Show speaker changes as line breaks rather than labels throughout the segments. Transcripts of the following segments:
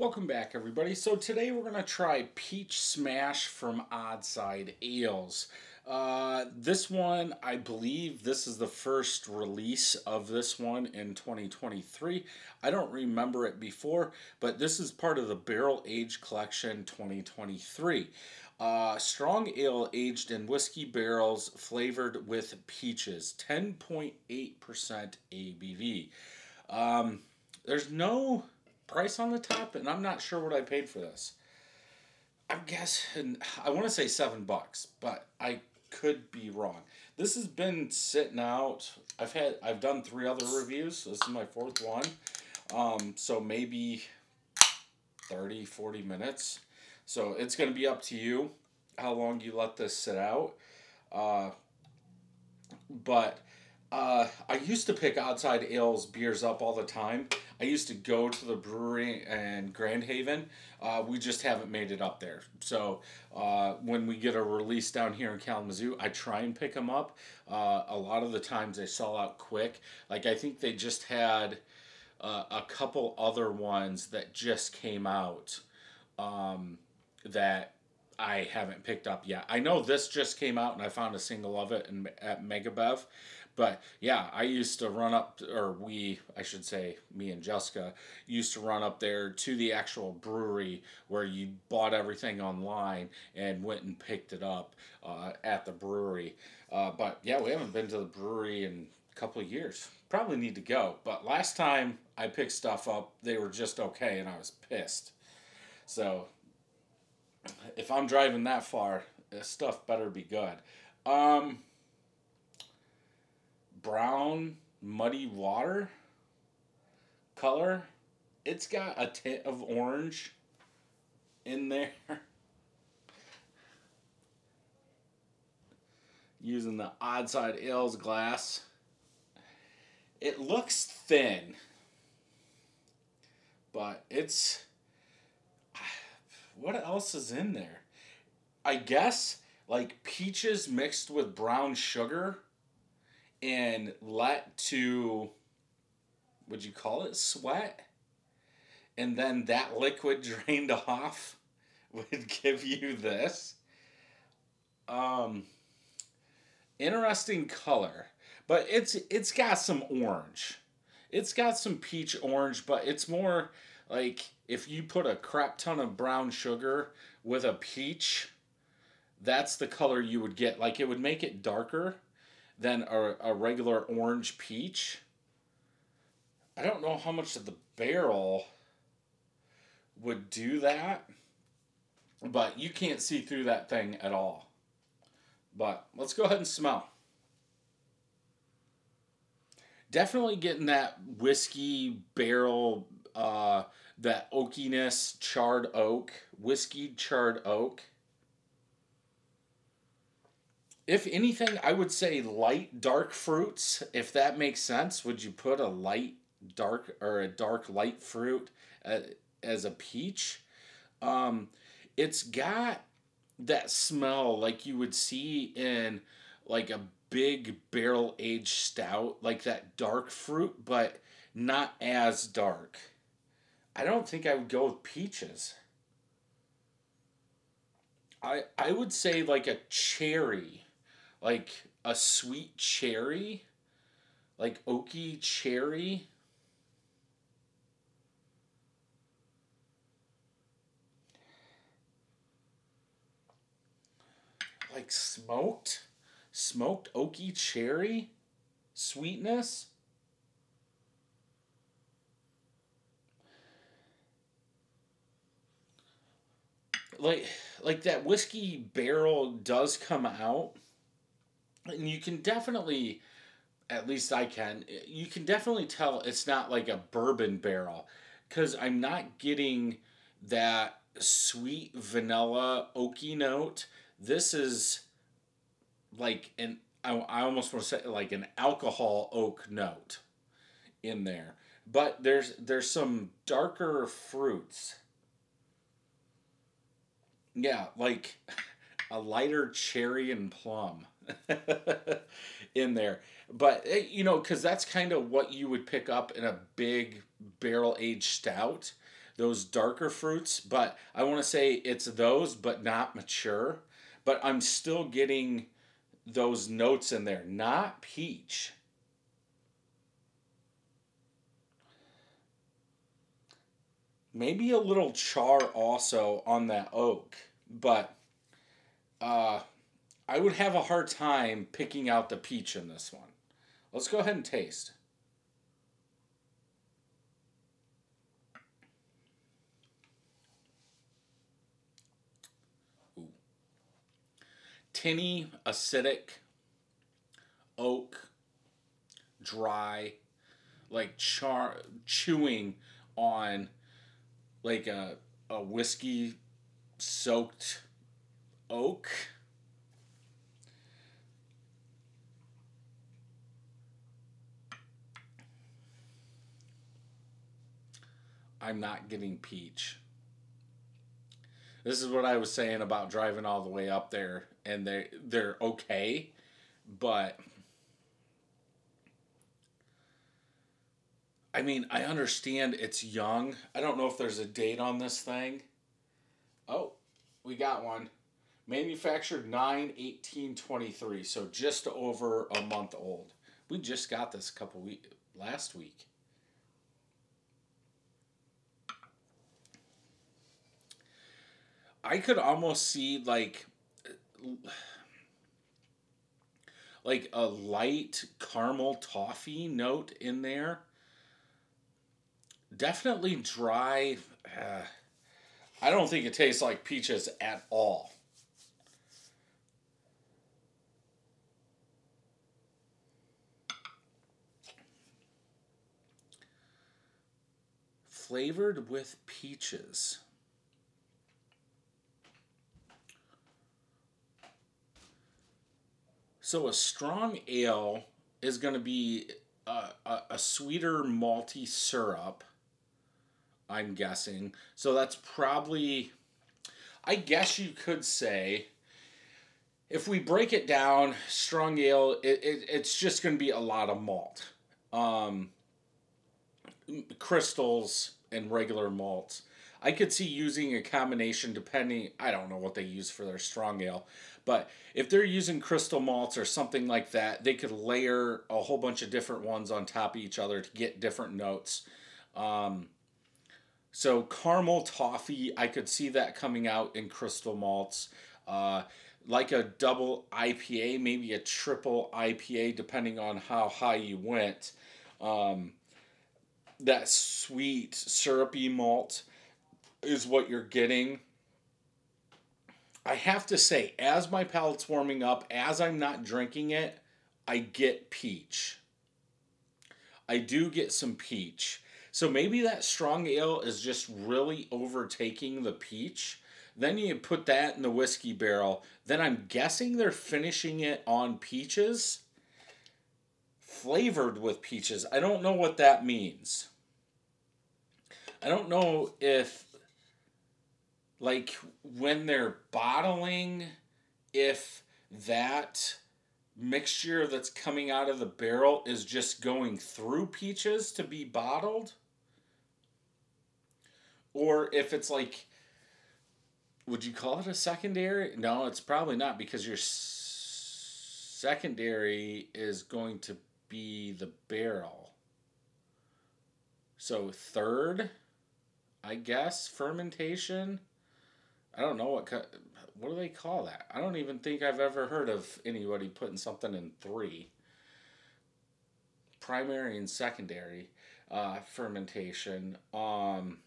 Welcome back, everybody. So today we're going to try Peach Smash from Odd Side Ales. Uh, this one, I believe this is the first release of this one in 2023. I don't remember it before, but this is part of the Barrel Age Collection 2023. Uh, strong ale aged in whiskey barrels flavored with peaches, 10.8% ABV. Um, there's no price on the top, and I'm not sure what I paid for this. I'm guessing I want to say seven bucks, but I could be wrong. This has been sitting out. I've had I've done three other reviews. So this is my fourth one. Um, so maybe 30, 40 minutes. So it's going to be up to you how long you let this sit out. Uh, but uh, I used to pick Odd Side Ales beers up all the time. I used to go to the brewery in Grand Haven. Uh, we just haven't made it up there. So uh, when we get a release down here in Kalamazoo, I try and pick them up. Uh, a lot of the times they sell out quick. Like I think they just had uh, a couple other ones that just came out um, that I haven't picked up yet. I know this just came out and I found a single of it in, at Megabev. But yeah, I used to run up, or we, I should say, me and Jessica used to run up there to the actual brewery where you bought everything online and went and picked it up uh, at the brewery. Uh, but yeah, we haven't been to the brewery in a couple of years. Probably need to go. But last time I picked stuff up, they were just okay, and I was pissed. So if I'm driving that far, this stuff better be good. Um, brown muddy water color. It's got a tint of orange in there. Using the odd side Ales glass. It looks thin, but it's. What else is in there? I guess like peaches mixed with brown sugar and let to would you call it? Sweat? And then that liquid drained off would give you this. Um interesting color but it's it's got some orange. It's got some peach orange but it's more like if you put a crap ton of brown sugar with a peach that's the color you would get. Like it would make it darker than a, a regular orange peach. I don't know how much of the barrel would do that, but you can't see through that thing at all. But let's go ahead and smell. Definitely getting that whiskey barrel, uh, that oakiness, charred oak, whiskey charred oak if anything, I would say light dark fruits, if that makes sense. Would you put a light dark or a dark light fruit uh, as a peach? Um, it's got that smell like you would see in like a big barrel aged stout, like that dark fruit, but not as dark. I don't think I would go with peaches. I I would say like a cherry like a sweet cherry, like oaky cherry. Like smoked, smoked oaky cherry sweetness. Like like that whiskey barrel does come out and you can definitely at least I can you can definitely tell it's not like a bourbon barrel cuz I'm not getting that sweet vanilla oaky note. This is like an I, I almost want to say like an alcohol oak note in there. But there's there's some darker fruits. Yeah, like a lighter cherry and plum. in there. But eh, you know, because that's kind of what you would pick up in a big barrel aged stout. those darker fruits, but I want to say it's those, but not mature. But I'm still getting those notes in there, not peach. Maybe a little char also on that oak, but uh, I would have a hard time picking out the peach in this one. Let's go ahead and taste. tinny, acidic, oak, dry, like char chewing on like a a whiskey soaked oak. I'm not getting peach. This is what I was saying about driving all the way up there and they they're okay, but I mean, I understand it's young. I don't know if there's a date on this thing. Oh, we got one. Manufactured 9 18 23, so just over a month old. We just got this a couple week last week. I could almost see like like a light caramel toffee note in there. Definitely dry. Uh, I don't think it tastes like peaches at all. Flavored with peaches. So a strong ale is going to be a, a, a sweeter malty syrup. I'm guessing. So that's probably, I guess you could say, if we break it down, strong ale, it, it, it's just going to be a lot of malt. Um, crystals and regular malts. I could see using a combination depending, I don't know what they use for their strong ale, but if they're using crystal malts or something like that, they could layer a whole bunch of different ones on top of each other to get different notes. Um, so caramel toffee, I could see that coming out in crystal malts. Uh, like a double IPA, maybe a triple IPA, depending on how high you went. Um, that sweet syrupy malt is what you're getting. I have to say, as my palate's warming up, as I'm not drinking it, I get peach. I do get some peach. So maybe that strong ale is just really overtaking the peach. Then you put that in the whiskey barrel. Then I'm guessing they're finishing it on peaches. Flavored with peaches. I don't know what that means. I don't know if like when they're bottling if that mixture that's coming out of the barrel is just going through peaches to be bottled or if it's like would you call it a secondary? No it's probably not because your secondary is going to be the barrel. So third i guess fermentation I don't know what what do they call that? I don't even think I've ever heard of anybody putting something in three. Primary and secondary uh, fermentation. Um,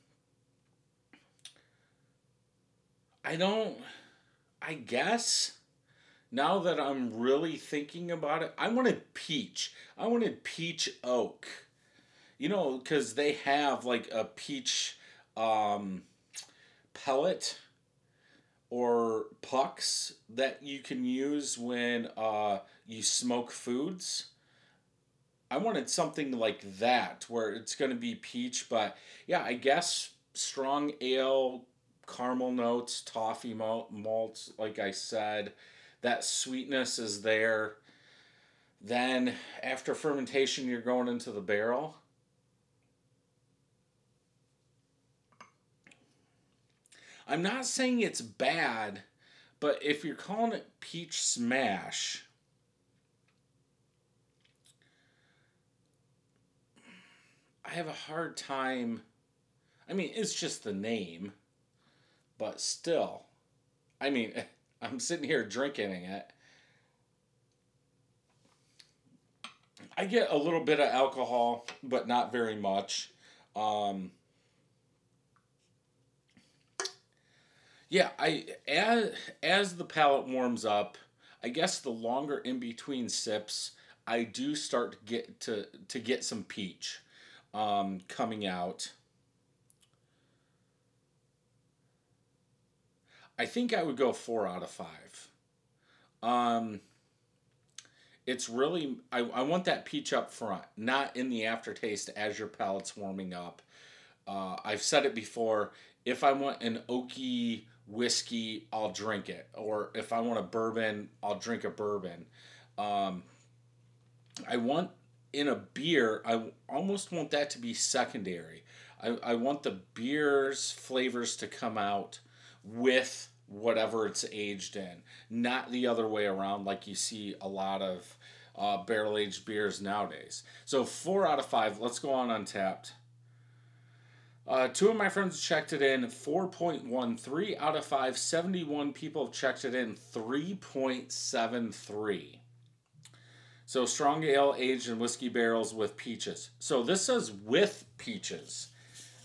I don't. I guess now that I'm really thinking about it, I wanted peach. I wanted peach oak. You know, because they have like a peach um, pellet or pucks that you can use when uh, you smoke foods. I wanted something like that where it's going to be peach, but yeah, I guess strong ale, caramel notes, toffee malt, malts, like I said, that sweetness is there. Then after fermentation, you're going into the barrel. I'm not saying it's bad, but if you're calling it peach smash, I have a hard time. I mean, it's just the name, but still. I mean, I'm sitting here drinking it. I get a little bit of alcohol, but not very much. Um, yeah, I as as the palate warms up, I guess the longer in between sips, I do start to get to to get some peach um, coming out. I think I would go four out of five. Um, it's really I, I want that peach up front, not in the aftertaste as your palate's warming up. Uh, I've said it before. If I want an oaky whiskey, I'll drink it, or if I want a bourbon, I'll drink a bourbon. Um, I want in a beer, I almost want that to be secondary. I, I want the beer's flavors to come out with whatever it's aged in, not the other way around like you see a lot of uh, barrel aged beers nowadays. So, four out of five. Let's go on Untappd. Uh, two of my friends checked it in 4.13 out of 5. 71 people have checked it in 3.73. So strong ale aged in whiskey barrels with peaches. So this says with peaches.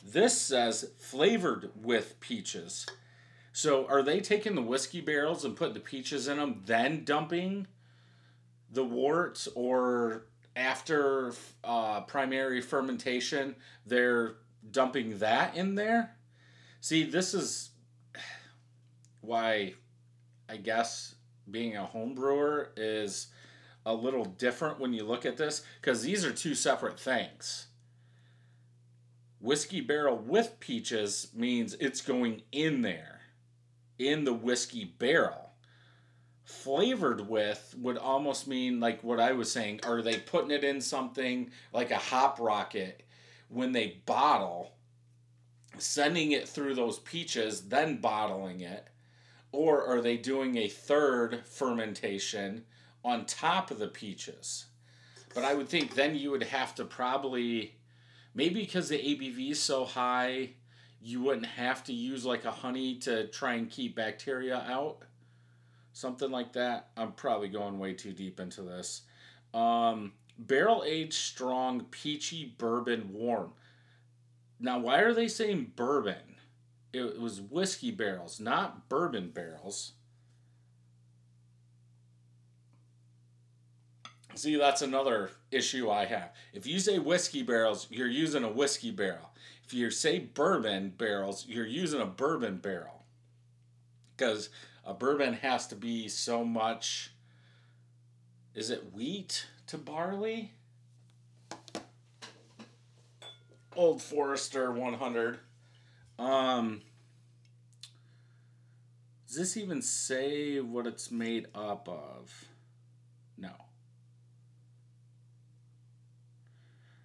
This says flavored with peaches. So are they taking the whiskey barrels and putting the peaches in them, then dumping the worts, or after uh, primary fermentation, they're dumping that in there? See, this is why I guess being a home brewer is a little different when you look at this because these are two separate things. Whiskey barrel with peaches means it's going in there, in the whiskey barrel. Flavored with would almost mean like what I was saying. Are they putting it in something like a hop rocket when they bottle, sending it through those peaches, then bottling it? Or are they doing a third fermentation? on top of the peaches. But I would think then you would have to probably, maybe because the ABV is so high, you wouldn't have to use like a honey to try and keep bacteria out. Something like that. I'm probably going way too deep into this. Um, barrel aged strong peachy bourbon warm. Now, why are they saying bourbon? It was whiskey barrels, not bourbon barrels. See, that's another issue I have. If you say whiskey barrels, you're using a whiskey barrel. If you say bourbon barrels, you're using a bourbon barrel. Because a bourbon has to be so much. Is it wheat to barley? Old Forester 100. Um, does this even say what it's made up of? No.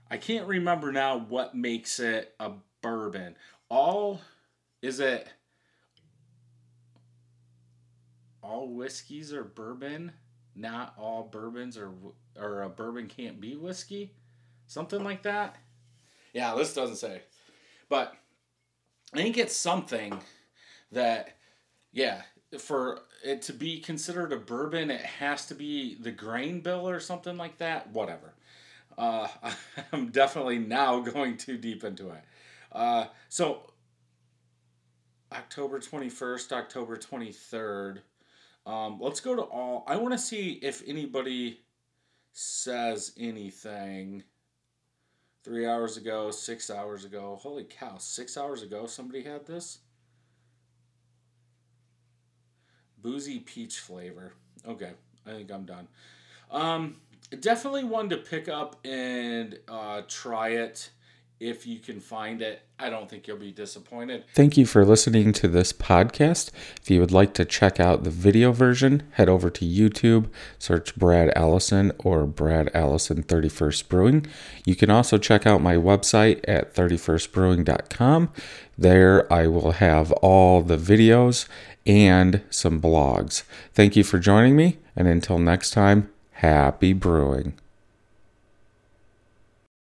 I can't remember now what makes it a bourbon. All is it all whiskeys are bourbon? Not all bourbons or or a bourbon can't be whiskey? Something like that? Yeah, this doesn't say. But I think it's something that yeah, for it to be considered a bourbon, it has to be the grain bill or something like that. Whatever. Uh, I'm definitely now going too deep into it. Uh, so, October 21st, October 23rd. Um, let's go to all. I want to see if anybody says anything. Three hours ago, six hours ago. Holy cow, six hours ago somebody had this? Boozy peach flavor. Okay, I think I'm done. Um, definitely one to pick up and uh, try it if you can find it. I don't think you'll be disappointed.
Thank you for listening to this podcast. If you would like to check out the video version, head over to YouTube, search Brad Allison or Brad Allison 31st Brewing. You can also check out my website at 31stbrewing.com. There I will have all the videos and some blogs. Thank you for joining me, and until next time, happy brewing.